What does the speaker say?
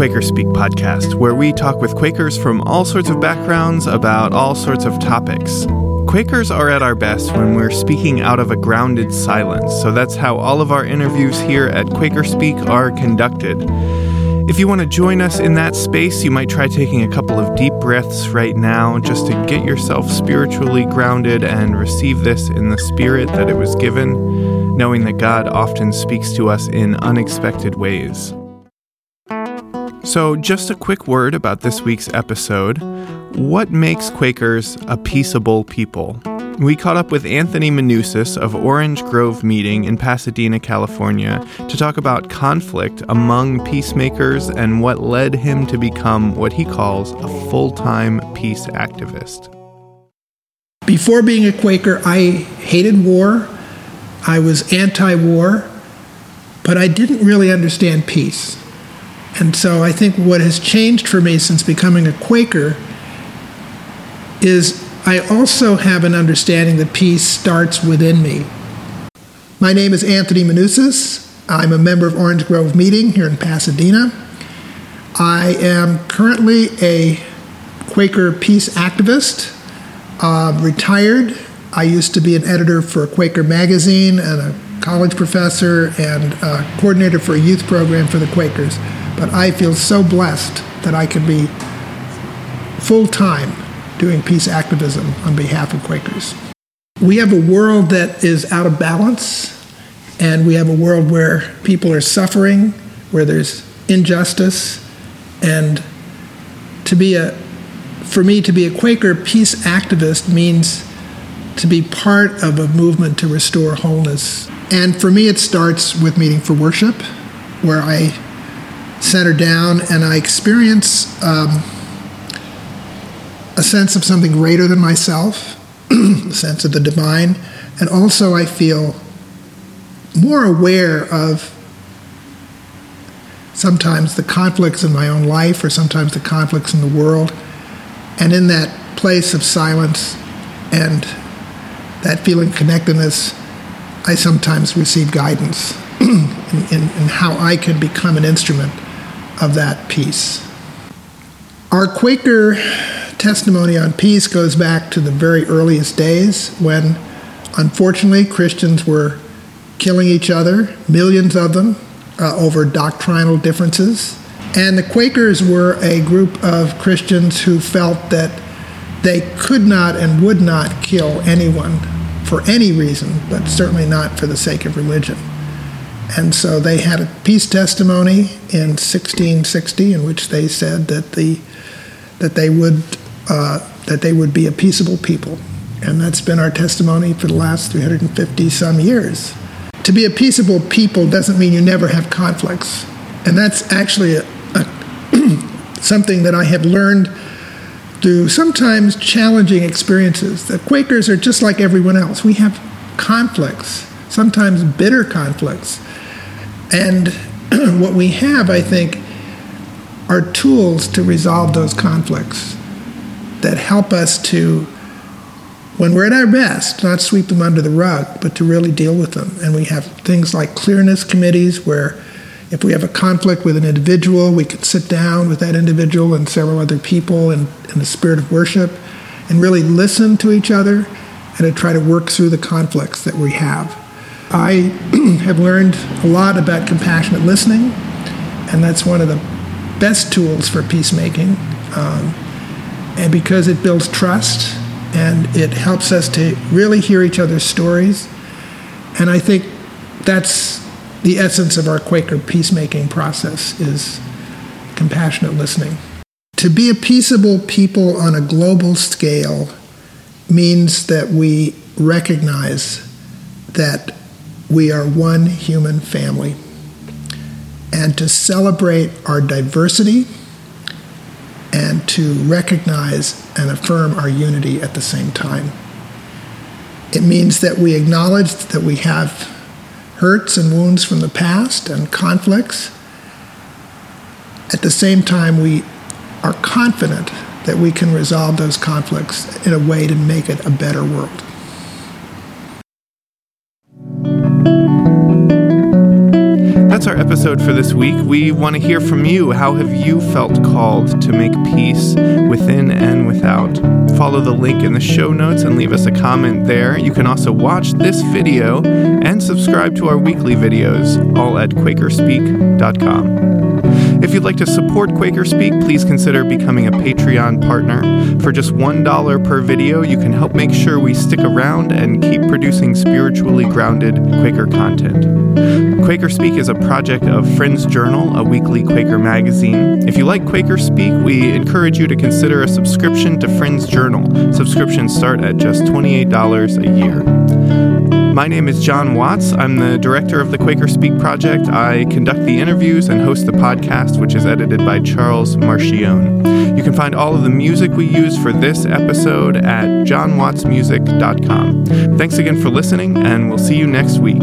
Quaker Speak podcast, where we talk with Quakers from all sorts of backgrounds about all sorts of topics. Quakers are at our best when we're speaking out of a grounded silence, so that's how all of our interviews here at Quaker Speak are conducted. If you want to join us in that space, you might try taking a couple of deep breaths right now just to get yourself spiritually grounded and receive this in the spirit that it was given, knowing that God often speaks to us in unexpected ways. So, just a quick word about this week's episode. What makes Quakers a peaceable people? We caught up with Anthony Manousos of Orange Grove Meeting in Pasadena, California, to talk about conflict among peacemakers and what led him to become what he calls a full time peace activist. Before being a Quaker, I hated war, I was anti war, but I didn't really understand peace. And so I think what has changed for me since becoming a Quaker is I also have an understanding that peace starts within me. My name is Anthony Manousos. I'm a member of Orange Grove Meeting here in Pasadena. I am currently a Quaker peace activist, uh, retired. I used to be an editor for a Quaker Magazine and a college professor and coordinator for a youth program for the Quakers. But I feel so blessed that I can be full time doing peace activism on behalf of Quakers. We have a world that is out of balance, and we have a world where people are suffering, where there's injustice, and to be a for me to be a Quaker peace activist means to be part of a movement to restore wholeness. And for me, it starts with meeting for worship, where I center down and I experience um, a sense of something greater than myself, a sense of the divine, and also I feel more aware of sometimes the conflicts in my own life or sometimes the conflicts in the world. And in that place of silence and that feeling connectedness, I sometimes receive guidance in, in, in how I can become an instrument of that peace. Our Quaker testimony on peace goes back to the very earliest days when, unfortunately, Christians were killing each other, millions of them, uh, over doctrinal differences. And the Quakers were a group of Christians who felt that they could not and would not kill anyone for any reason, but certainly not for the sake of religion. And so they had a peace testimony in 1660 in which they said that the that they would uh, that they would be a peaceable people, and that's been our testimony for the last 350 some years. To be a peaceable people doesn't mean you never have conflicts, and that's actually a, a something that I have learned through sometimes challenging experiences. The Quakers are just like everyone else. We have conflicts, sometimes bitter conflicts. And what we have, I think, are tools to resolve those conflicts that help us to, when we're at our best, not sweep them under the rug, but to really deal with them. And we have things like clearness committees where if we have a conflict with an individual, we can sit down with that individual and several other people in, in the spirit of worship and really listen to each other and to try to work through the conflicts that we have. I have learned a lot about compassionate listening, and that's one of the best tools for peacemaking. Um, and because it builds trust and it helps us to really hear each other's stories. And I think that's the essence of our Quaker peacemaking process is compassionate listening. To be a peaceable people on a global scale means that we recognize that we are one human family and to celebrate our diversity and to recognize and affirm our unity at the same time. It means that we acknowledge that we have hurts and wounds from the past and conflicts. At the same time, we are confident that we can resolve those conflicts in a way to make it a better world. Our episode for this week. We want to hear from you. How have you felt called to make peace within and without? Follow the link in the show notes and leave us a comment there. You can also watch this video and subscribe to our weekly videos, all at QuakerSpeak.com. If you'd like to support Quaker Speak, please consider becoming a Patreon partner. For just $1 per video, you can help make sure we stick around and keep producing spiritually grounded Quaker content. Quaker Speak is a project of Friends Journal, a weekly Quaker magazine. If you like Quaker Speak, we encourage you to consider a subscription to Friends Journal. Subscriptions start at just $28 a year. My name is Jon Watts. I'm the director of the Quaker Speak Project. I conduct the interviews and host the podcast, which is edited by Charles Marchione. You can find all of the music we use for this episode at jonwattsmusic.com. Thanks again for listening, and we'll see you next week.